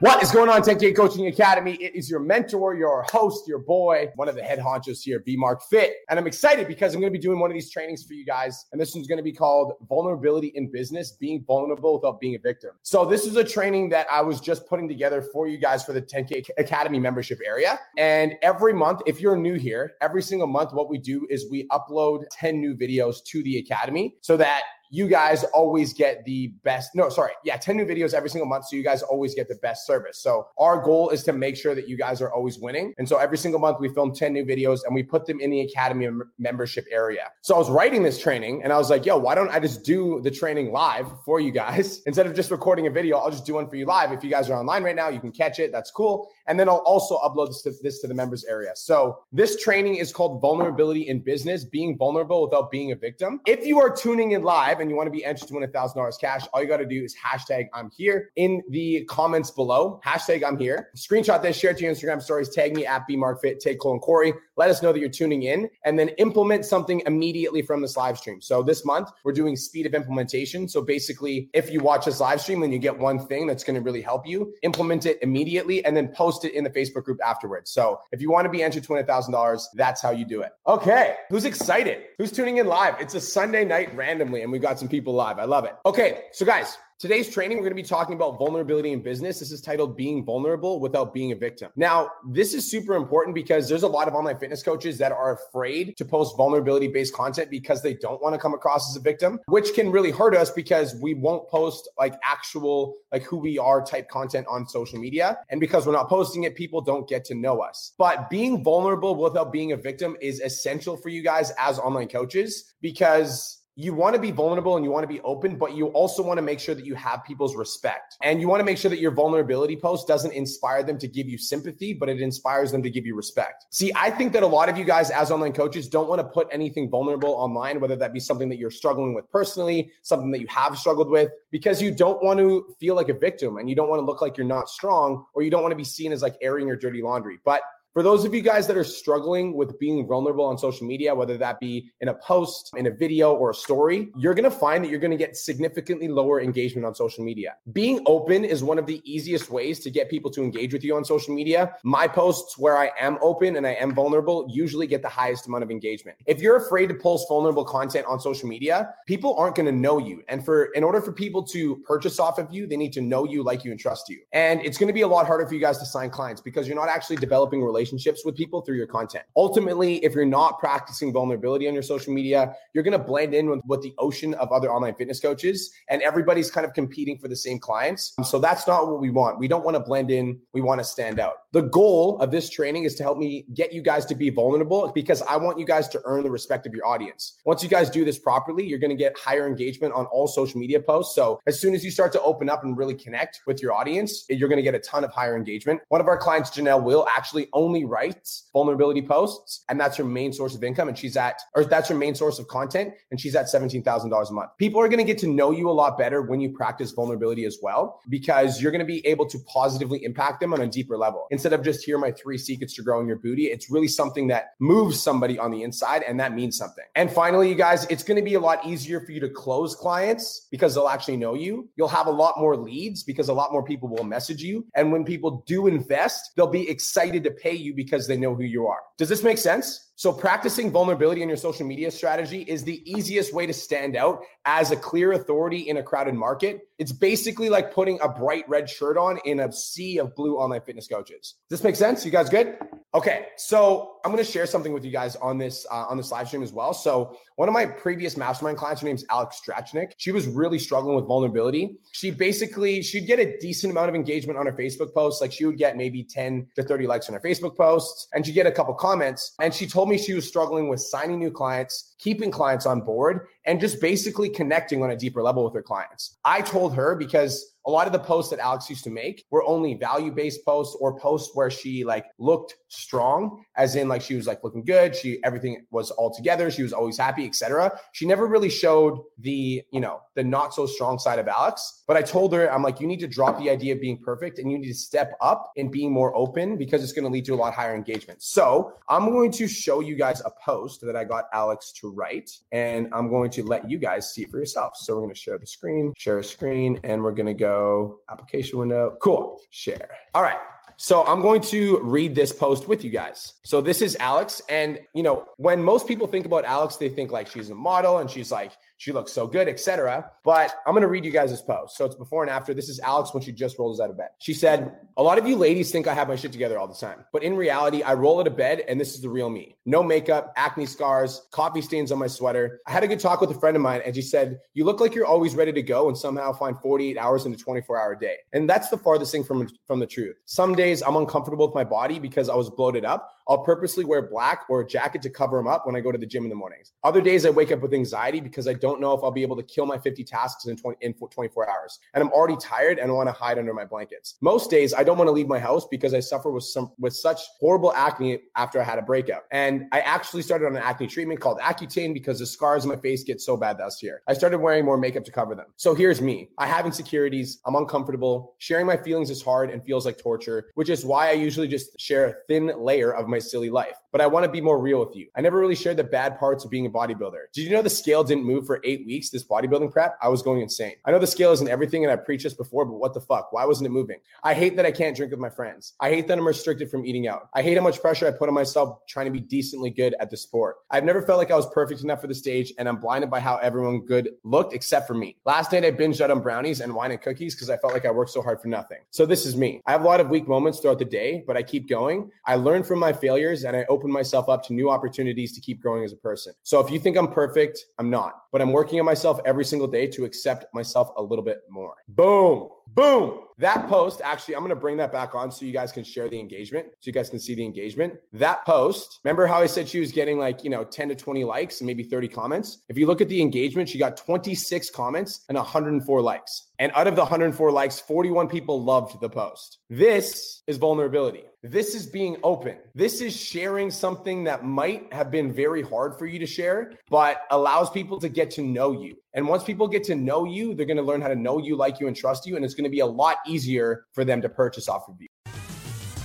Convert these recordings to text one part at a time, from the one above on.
What is going on, 10K Coaching Academy? It is your mentor, your host, your boy, one of the head honchos here, B Mark Fit. And I'm excited because I'm going to be doing one of these trainings for you guys. And this one's going to be called Vulnerability in Business Being Vulnerable Without Being a Victim. So, this is a training that I was just putting together for you guys for the 10K Academy membership area. And every month, if you're new here, every single month, what we do is we upload 10 new videos to the Academy so that you guys always get the best. No, sorry. Yeah, 10 new videos every single month. So you guys always get the best service. So our goal is to make sure that you guys are always winning. And so every single month we film 10 new videos and we put them in the Academy membership area. So I was writing this training and I was like, yo, why don't I just do the training live for you guys instead of just recording a video? I'll just do one for you live. If you guys are online right now, you can catch it. That's cool. And then I'll also upload this to, this to the members area. So this training is called Vulnerability in Business, being vulnerable without being a victim. If you are tuning in live and you want to be entered to win $1,000 cash, all you got to do is hashtag I'm here in the comments below. Hashtag I'm here. Screenshot this, share it to your Instagram stories, tag me at BMarkFit, take Cole and Corey. Let us know that you're tuning in and then implement something immediately from this live stream. So this month, we're doing speed of implementation. So basically, if you watch this live stream and you get one thing that's going to really help you, implement it immediately and then post it in the Facebook group afterwards. So if you want to be entered to win $1,000, that's how you do it. Okay. Who's excited? Who's tuning in live? It's a Sunday night randomly, and we've got some people live. I love it. Okay, so guys, Today's training, we're going to be talking about vulnerability in business. This is titled Being Vulnerable Without Being a Victim. Now, this is super important because there's a lot of online fitness coaches that are afraid to post vulnerability based content because they don't want to come across as a victim, which can really hurt us because we won't post like actual, like who we are type content on social media. And because we're not posting it, people don't get to know us. But being vulnerable without being a victim is essential for you guys as online coaches because you want to be vulnerable and you want to be open, but you also want to make sure that you have people's respect. And you want to make sure that your vulnerability post doesn't inspire them to give you sympathy, but it inspires them to give you respect. See, I think that a lot of you guys, as online coaches, don't want to put anything vulnerable online, whether that be something that you're struggling with personally, something that you have struggled with, because you don't want to feel like a victim and you don't want to look like you're not strong or you don't want to be seen as like airing your dirty laundry. But for those of you guys that are struggling with being vulnerable on social media, whether that be in a post, in a video, or a story, you're to find that you're to get significantly lower engagement on social media. Being open is one of the easiest ways to get people to engage with you on social media. My posts where I am open and I am vulnerable usually get the highest amount of engagement. If you're afraid to post vulnerable content on social media, people aren't to know you. And for in order for people to purchase off of you, they need to know you, like you, and trust you. And it's to be a lot harder for you guys to sign clients because you're not actually developing relationships relationships with people through your content. Ultimately, if you're not practicing vulnerability on your social media, you're going to blend in with, with the ocean of other online fitness coaches and everybody's kind of competing for the same clients. So that's not what we want. We don't want to blend in. We want to stand out. The goal of this training is to help me get you guys to be vulnerable because I want you guys to earn the respect of your audience. Once you guys do this properly, you're going to get higher engagement on all social media posts. So as soon as you start to open up and really connect with your audience, you're going to get a ton of higher engagement. One of our clients, Janelle, will actually only only writes vulnerability posts, and that's her main source of income. And she's at, or that's her main source of content, and she's at $17,000 a month. People are going to get to know you a lot better when you practice vulnerability as well, because you're going to be able to positively impact them on a deeper level. Instead of just here my three secrets to growing your booty, it's really something that moves somebody on the inside, and that means something. And finally, you guys, it's going to be a lot easier for you to close clients because they'll actually know you. You'll have a lot more leads because a lot more people will message you. And when people do invest, they'll be excited to pay you because they know who you are. Does this make sense? So, practicing vulnerability in your social media strategy is the easiest way to stand out as a clear authority in a crowded market. It's basically like putting a bright red shirt on in a sea of blue online fitness coaches. Does this make sense? You guys good? Okay, so I'm going to share something with you guys on this uh, on this live stream as well. So, one of my previous mastermind clients, her name's Alex Strachnik. She was really struggling with vulnerability. She basically she'd get a decent amount of engagement on her Facebook posts. Like she would get maybe 10 to 30 likes on her Facebook posts, and she'd get a couple comments. And she told me she was struggling with signing new clients, keeping clients on board, and just basically connecting on a deeper level with her clients. I told her because a lot of the posts that Alex used to make were only value based posts or posts where she like looked strong, as in like she was like looking good, she everything was all together, she was always happy, etc. She never really showed the, you know, the not so strong side of Alex. But I told her, I'm like, you need to drop the idea of being perfect and you need to step up and being more open because it's going to lead to a lot higher engagement. So I'm going to show you guys a post that I got Alex to write, and I'm going to let you guys see it for yourself. So we're going to share the screen, share a screen, and we're going to go application window. Cool. Share. All right. So I'm going to read this post with you guys. So this is Alex. And, you know, when most people think about Alex, they think like she's a model and she's like, she looks so good, etc. But I'm going to read you guys this post. So it's before and after. This is Alex when she just rolls out of bed. She said, A lot of you ladies think I have my shit together all the time. But in reality, I roll out of bed and this is the real me. No makeup, acne scars, coffee stains on my sweater. I had a good talk with a friend of mine and she said, You look like you're always ready to go and somehow find 48 hours in a 24 hour day. And that's the farthest thing from, from the truth. Some days I'm uncomfortable with my body because I was bloated up. I'll purposely wear black or a jacket to cover them up when I go to the gym in the mornings. Other days I wake up with anxiety because I don't know if I'll be able to kill my 50 tasks in, 20, in 24 hours. And I'm already tired and I want to hide under my blankets. Most days I don't want to leave my house because I suffer with some with such horrible acne after I had a breakup. And I actually started on an acne treatment called Accutane because the scars on my face get so bad last year. I started wearing more makeup to cover them. So here's me. I have insecurities. I'm uncomfortable. Sharing my feelings is hard and feels like torture, which is why I usually just share a thin layer of my silly life. But I want to be more real with you. I never really shared the bad parts of being a bodybuilder. Did you know the scale didn't move for eight weeks this bodybuilding prep? I was going insane. I know the scale isn't everything, and I preached this before, but what the fuck? Why wasn't it moving? I hate that I can't drink with my friends. I hate that I'm restricted from eating out. I hate how much pressure I put on myself trying to be decently good at the sport. I've never felt like I was perfect enough for the stage, and I'm blinded by how everyone good looked except for me. Last night I binged out on brownies and wine and cookies because I felt like I worked so hard for nothing. So this is me. I have a lot of weak moments throughout the day, but I keep going. I learn from my failures and I open myself up to new opportunities to keep growing as a person. So if you think I'm perfect, I'm not, but I'm working on myself every single day to accept myself a little bit more. Boom. Boom. That post, actually, I'm going to bring that back on so you guys can share the engagement, so you guys can see the engagement. That post, remember how I said she was getting like, you know, 10 to 20 likes and maybe 30 comments? If you look at the engagement, she got 26 comments and 104 likes. And out of the 104 likes, 41 people loved the post. This is vulnerability. This is being open. This is sharing something that might have been very hard for you to share, but allows people to get to know you. And once people get to know you, they're going to learn how to know you, like you, and trust you. And it's going to be a lot easier for them to purchase off of you.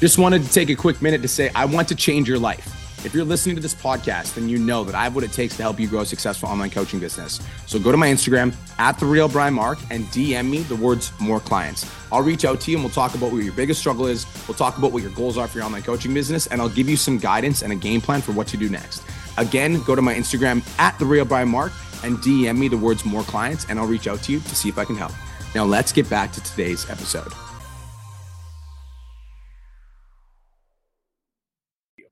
Just wanted to take a quick minute to say, I want to change your life. If you're listening to this podcast, then you know that I have what it takes to help you grow a successful online coaching business. So go to my Instagram at the real Brian Mark and DM me the words more clients. I'll reach out to you and we'll talk about what your biggest struggle is. We'll talk about what your goals are for your online coaching business, and I'll give you some guidance and a game plan for what to do next. Again, go to my Instagram at the real Brian Mark and DM me the words more clients, and I'll reach out to you to see if I can help. Now, let's get back to today's episode.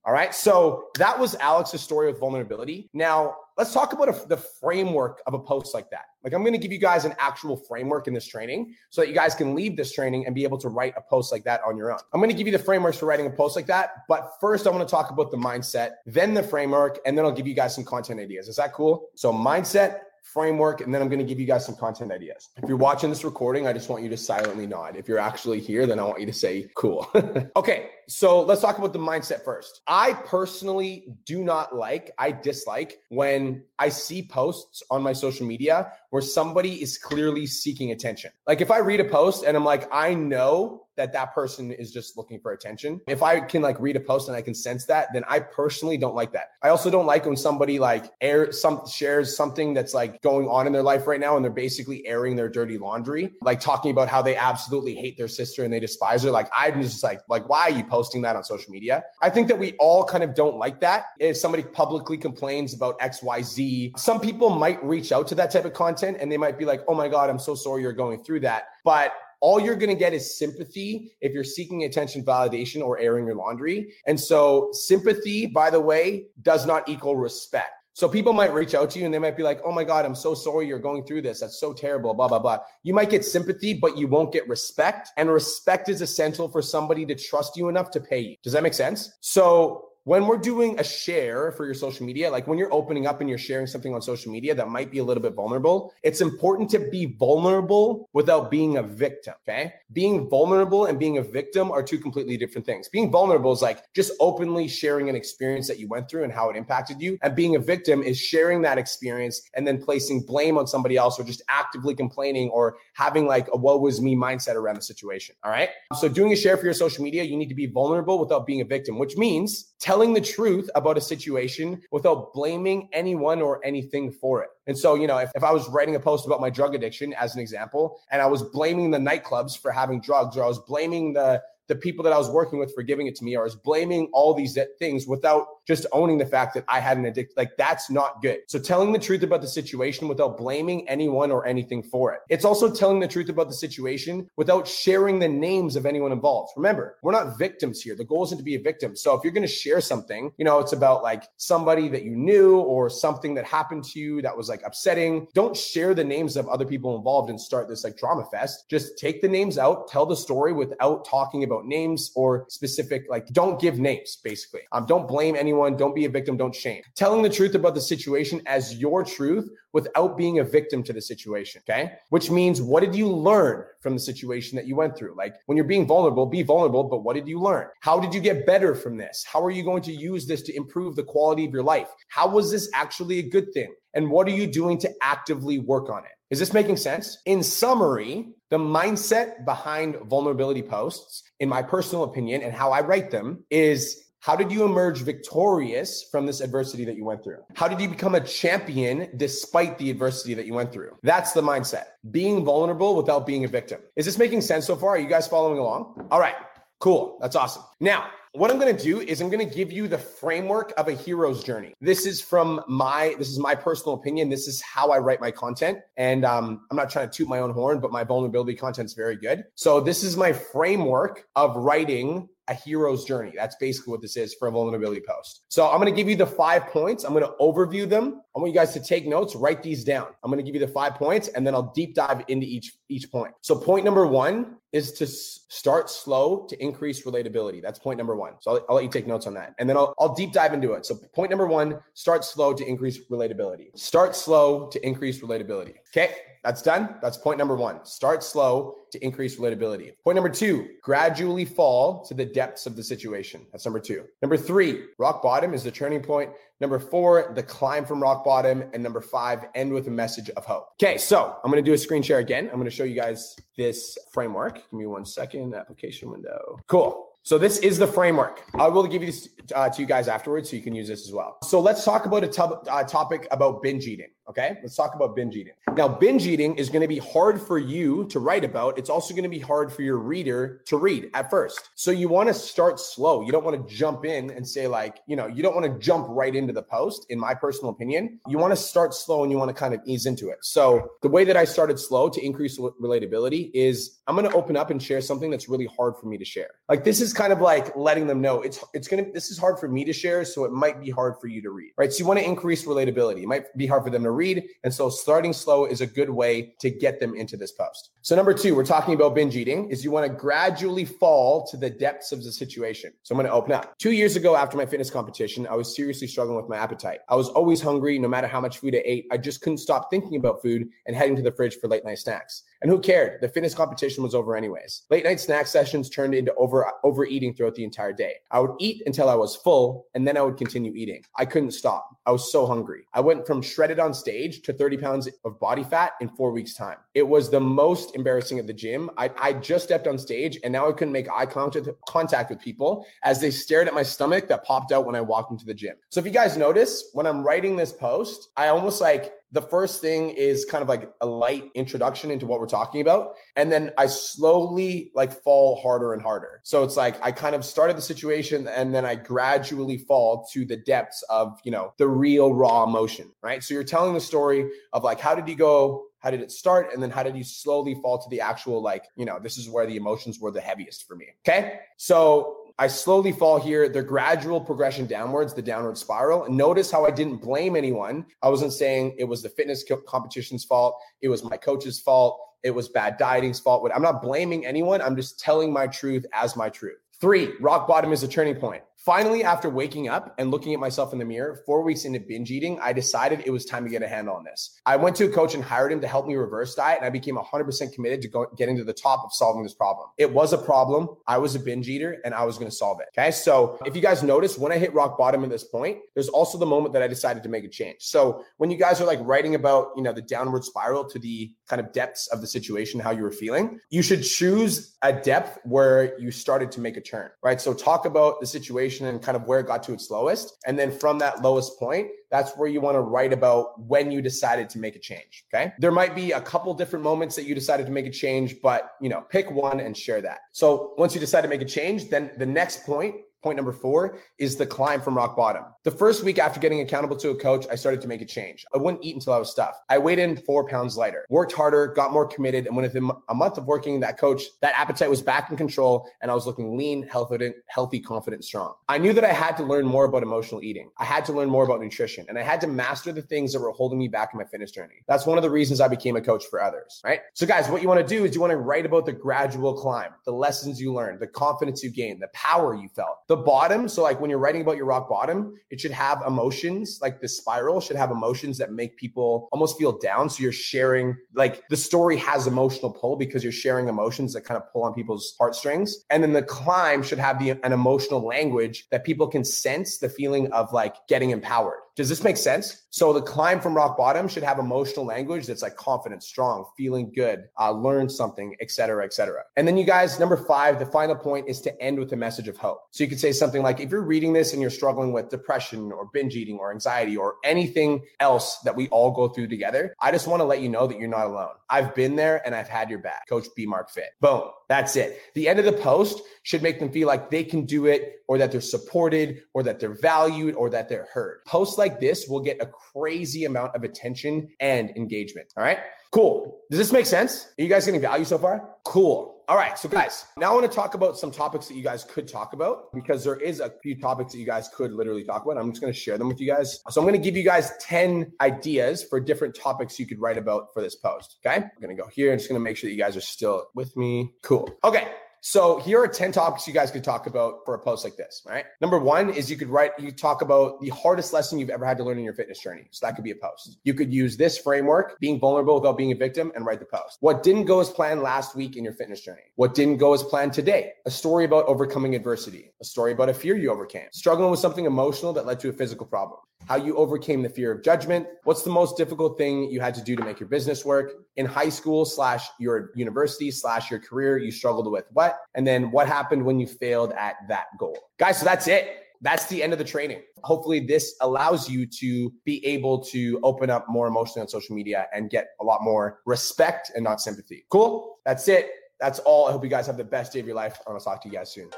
All right. So that was Alex's story with vulnerability. Now, let's talk about a, the framework of a post like that. Like, I'm going to give you guys an actual framework in this training so that you guys can leave this training and be able to write a post like that on your own. I'm going to give you the frameworks for writing a post like that. But first, I want to talk about the mindset, then the framework, and then I'll give you guys some content ideas. Is that cool? So, mindset, framework, and then I'm going to give you guys some content ideas. If you're watching this recording, I just want you to silently nod. If you're actually here, then I want you to say cool. okay, so let's talk about the mindset first. I personally do not like, I dislike when I see posts on my social media where somebody is clearly seeking attention. Like if I read a post and I'm like, I know that that person is just looking for attention. If I can like read a post and I can sense that, then I personally don't like that. I also don't like when somebody like air some shares something that's like going on in their life right now and they're basically airing their dirty laundry, like talking about how they absolutely hate their sister and they despise her. Like I'm just like, like why are you posting that on social media? I think that we all kind of don't like that. If somebody publicly complains about XYZ, some people might reach out to that type of content and they might be like, "Oh my god, I'm so sorry you're going through that." But all you're going to get is sympathy if you're seeking attention, validation, or airing your laundry. And so, sympathy, by the way, does not equal respect. So people might reach out to you and they might be like, "Oh my god, I'm so sorry you're going through this. That's so terrible." Blah blah blah. You might get sympathy, but you won't get respect. And respect is essential for somebody to trust you enough to pay you. Does that make sense? So when we're doing a share for your social media, like when you're opening up and you're sharing something on social media that might be a little bit vulnerable, it's important to be vulnerable without being a victim. Okay. Being vulnerable and being a victim are two completely different things. Being vulnerable is like just openly sharing an experience that you went through and how it impacted you. And being a victim is sharing that experience and then placing blame on somebody else or just actively complaining or having like a woe was me mindset around the situation. All right. So doing a share for your social media, you need to be vulnerable without being a victim, which means telling the truth about a situation without blaming anyone or anything for it. And so, you know, if, if I was writing a post about my drug addiction as an example, and I was blaming the nightclubs for having drugs, or I was blaming the the people that I was working with for giving it to me, or I was blaming all these things without just owning the fact that I had an addiction. Like that's not good. So telling the truth about the situation without blaming anyone or anything for it. It's also telling the truth about the situation without sharing the names of anyone involved. Remember, we're not victims here. The goal isn't to be a victim. So if you're going to share something, you know, it's about like somebody that you knew or something that happened to you that was like upsetting. Don't share the names of other people involved and start this like drama fest. Just take the names out, tell the story without talking about names or specific, like don't give names basically. Um, don't blame anyone. Don't be a victim. Don't shame. Telling the truth about the situation as your truth without being a victim to the situation. Okay. Which means, what did you learn from the situation that you went through? Like when you're being vulnerable, be vulnerable, but what did you learn? How did you get better from this? How are you going to use this to improve the quality of your life? How was this actually a good thing? And what are you doing to actively work on it? Is this making sense? In summary, the mindset behind vulnerability posts, in my personal opinion, and how I write them is how did you emerge victorious from this adversity that you went through? How did you become a champion despite the adversity that you went through? That's the mindset. Being vulnerable without being a victim. Is this making sense so far? Are you guys following along? All right, cool. That's awesome. Now, what I'm going to do is I'm going to give you the framework of a hero's journey. This is from my this is my personal opinion. This is how I write my content, and um, I'm not trying to toot my own horn, but my vulnerability content is very good. So this is my framework of writing a hero's journey. That's basically what this is for a vulnerability post. So I'm going to give you the five points. I'm going to overview them. I want you guys to take notes, write these down. I'm going to give you the five points and then I'll deep dive into each each point. So point number 1 is to start slow to increase relatability. That's point number 1. So I'll, I'll let you take notes on that. And then I'll, I'll deep dive into it. So point number 1, start slow to increase relatability. Start slow to increase relatability. Okay? That's done. That's point number one. Start slow to increase relatability. Point number two, gradually fall to the depths of the situation. That's number two. Number three, rock bottom is the turning point. Number four, the climb from rock bottom. And number five, end with a message of hope. Okay, so I'm going to do a screen share again. I'm going to show you guys this framework. Give me one second. Application window. Cool. So this is the framework. I will give you this uh, to you guys afterwards, so you can use this as well. So let's talk about a uh, topic about binge eating. Okay, let's talk about binge eating. Now, binge eating is going to be hard for you to write about. It's also going to be hard for your reader to read at first. So you want to start slow. You don't want to jump in and say like, you know, you don't want to jump right into the post. In my personal opinion, you want to start slow and you want to kind of ease into it. So the way that I started slow to increase relatability is I'm going to open up and share something that's really hard for me to share. Like this is kind of like letting them know it's it's going to this is hard for me to share, so it might be hard for you to read. Right? So you want to increase relatability. It might be hard for them to read. And so starting slow is a good way to get them into this post. So number two, we're talking about binge eating is you want to gradually fall to the depths of the situation. So I'm going to open up. Two years ago after my fitness competition, I was seriously struggling with my appetite. I was always hungry no matter how much food I ate. I just couldn't stop thinking about food and heading to the fridge for late night snacks. And who cared? The fitness competition was over anyways. Late night snack sessions turned into over overeating throughout the entire day. I would eat until I was full and then I would continue eating. I couldn't stop. I was so hungry. I went from shredded on stage to 30 pounds of body fat in four weeks time. It was the most embarrassing at the gym. I, I just stepped on stage and now I couldn't make eye contact, contact with people as they stared at my stomach that popped out when I walked into the gym. So if you guys notice, when I'm writing this post, I almost like the first thing is kind of like a light introduction into what we're talking about. And then i slowly like fall harder and harder. So it's like i kind of started the situation and then i gradually fall to the depths of you know the real raw emotion right? So you're telling the story of like how did you go? How did it start? And then how did you slowly fall to the actual like you know this is where the emotions were the heaviest for me okay? So I slowly fall here. The gradual progression downwards, the downward spiral. And notice how I didn't blame anyone. I wasn't saying it was the fitness competition's fault. It was my coach's fault. It was bad dieting's fault. I'm not blaming anyone. I'm just telling my truth as my truth. Three, rock bottom is a turning point. Finally, after waking up and looking at myself in the mirror, four weeks into binge eating, I decided it was time to get a handle on this. I went to a coach and hired him to help me reverse diet, and I became 100% committed to go, getting to the top of solving this problem. It was a problem. I was a binge eater, and I was going to solve it. Okay, so if you guys notice, when I hit rock bottom at this point, there's also the moment that I decided to make a change. So when you guys are like writing about, you know, the downward spiral to the kind of depths of the situation, how you were feeling, you should choose a depth where you started to make a turn, right? So talk about the situation and kind of where it got to its lowest. And then from that lowest point, that's where you want to write about when you decided to make a change. Okay. There might be a couple different moments that you decided to make a change, but you know, pick one and share that. So once you decide to make a change, then the next point Point number four is the climb from rock bottom. The first week after getting accountable to a coach, I started to make a change. I wouldn't eat until I was stuffed. I weighed in four pounds lighter, worked harder, got more committed. And within a month of working that coach, that appetite was back in control and I was looking lean, healthy, healthy, confident, strong. I knew that I had to learn more about emotional eating. I had to learn more about nutrition and I had to master the things that were holding me back in my fitness journey. That's one of the reasons I became a coach for others, right? So guys, what you want to do is you want to write about the gradual climb, the lessons you learned, the confidence you gained, the power you felt. The bottom, so like like when you're writing about your rock bottom, it should have emotions, like the spiral should have emotions that make people almost feel down. So you're sharing, like the story has emotional pull because you're sharing emotions that kind of pull on people's heartstrings. And then the climb should have the, an emotional language that people can sense the feeling of like getting empowered. Does this make sense? So the climb from rock bottom should have emotional language that's like confident, strong, feeling good, uh, learn something, et cetera, et cetera. And then you guys, number five, the final point is to end with a message of hope. So you could say something like, if you're reading this and you're struggling with depression or binge eating or anxiety or anything else that we all go through together, I just want to let you know that you're not alone. I've been there and I've had your back. Coach B Mark Fit. Boom. That's it. The end of the post should make them feel like they can do it or that they're supported or that they're valued or that they're heard. Posts like this will get a crazy amount of attention and engagement. All right. Cool. Does this make sense? Are you guys getting value so far? Cool. All right. So, guys, now I want to talk about some topics that you guys could talk about because there is a few topics that you guys could literally talk about. I'm just going to share them with you guys. So, I'm going to give you guys 10 ideas for different topics you could write about for this post. Okay. I'm going to go here. I'm just going to make sure that you guys are still with me. Cool. Okay. So here are 10 topics you guys could talk about for a post like this, right? Number one is you could write, you talk about the hardest lesson you've ever had to learn in your fitness journey. So that could be a post. You could use this framework, being vulnerable without being a victim, and write the post. What didn't go as planned last week in your fitness journey? What didn't go as planned today? A story about overcoming adversity, a story about a fear you overcame, struggling with something emotional that led to a physical problem how you overcame the fear of judgment. What's the most difficult thing you had to do to make your business work in high school slash your university slash your career? You struggled with what? And then what happened when you failed at that goal? Guys, so that's it. That's the end of the training. Hopefully, this allows you to be able to open up more emotionally on social media and get a lot more respect and not sympathy. Cool. That's it. That's all. I hope you guys have the best day of your life. To talk to you guys soon.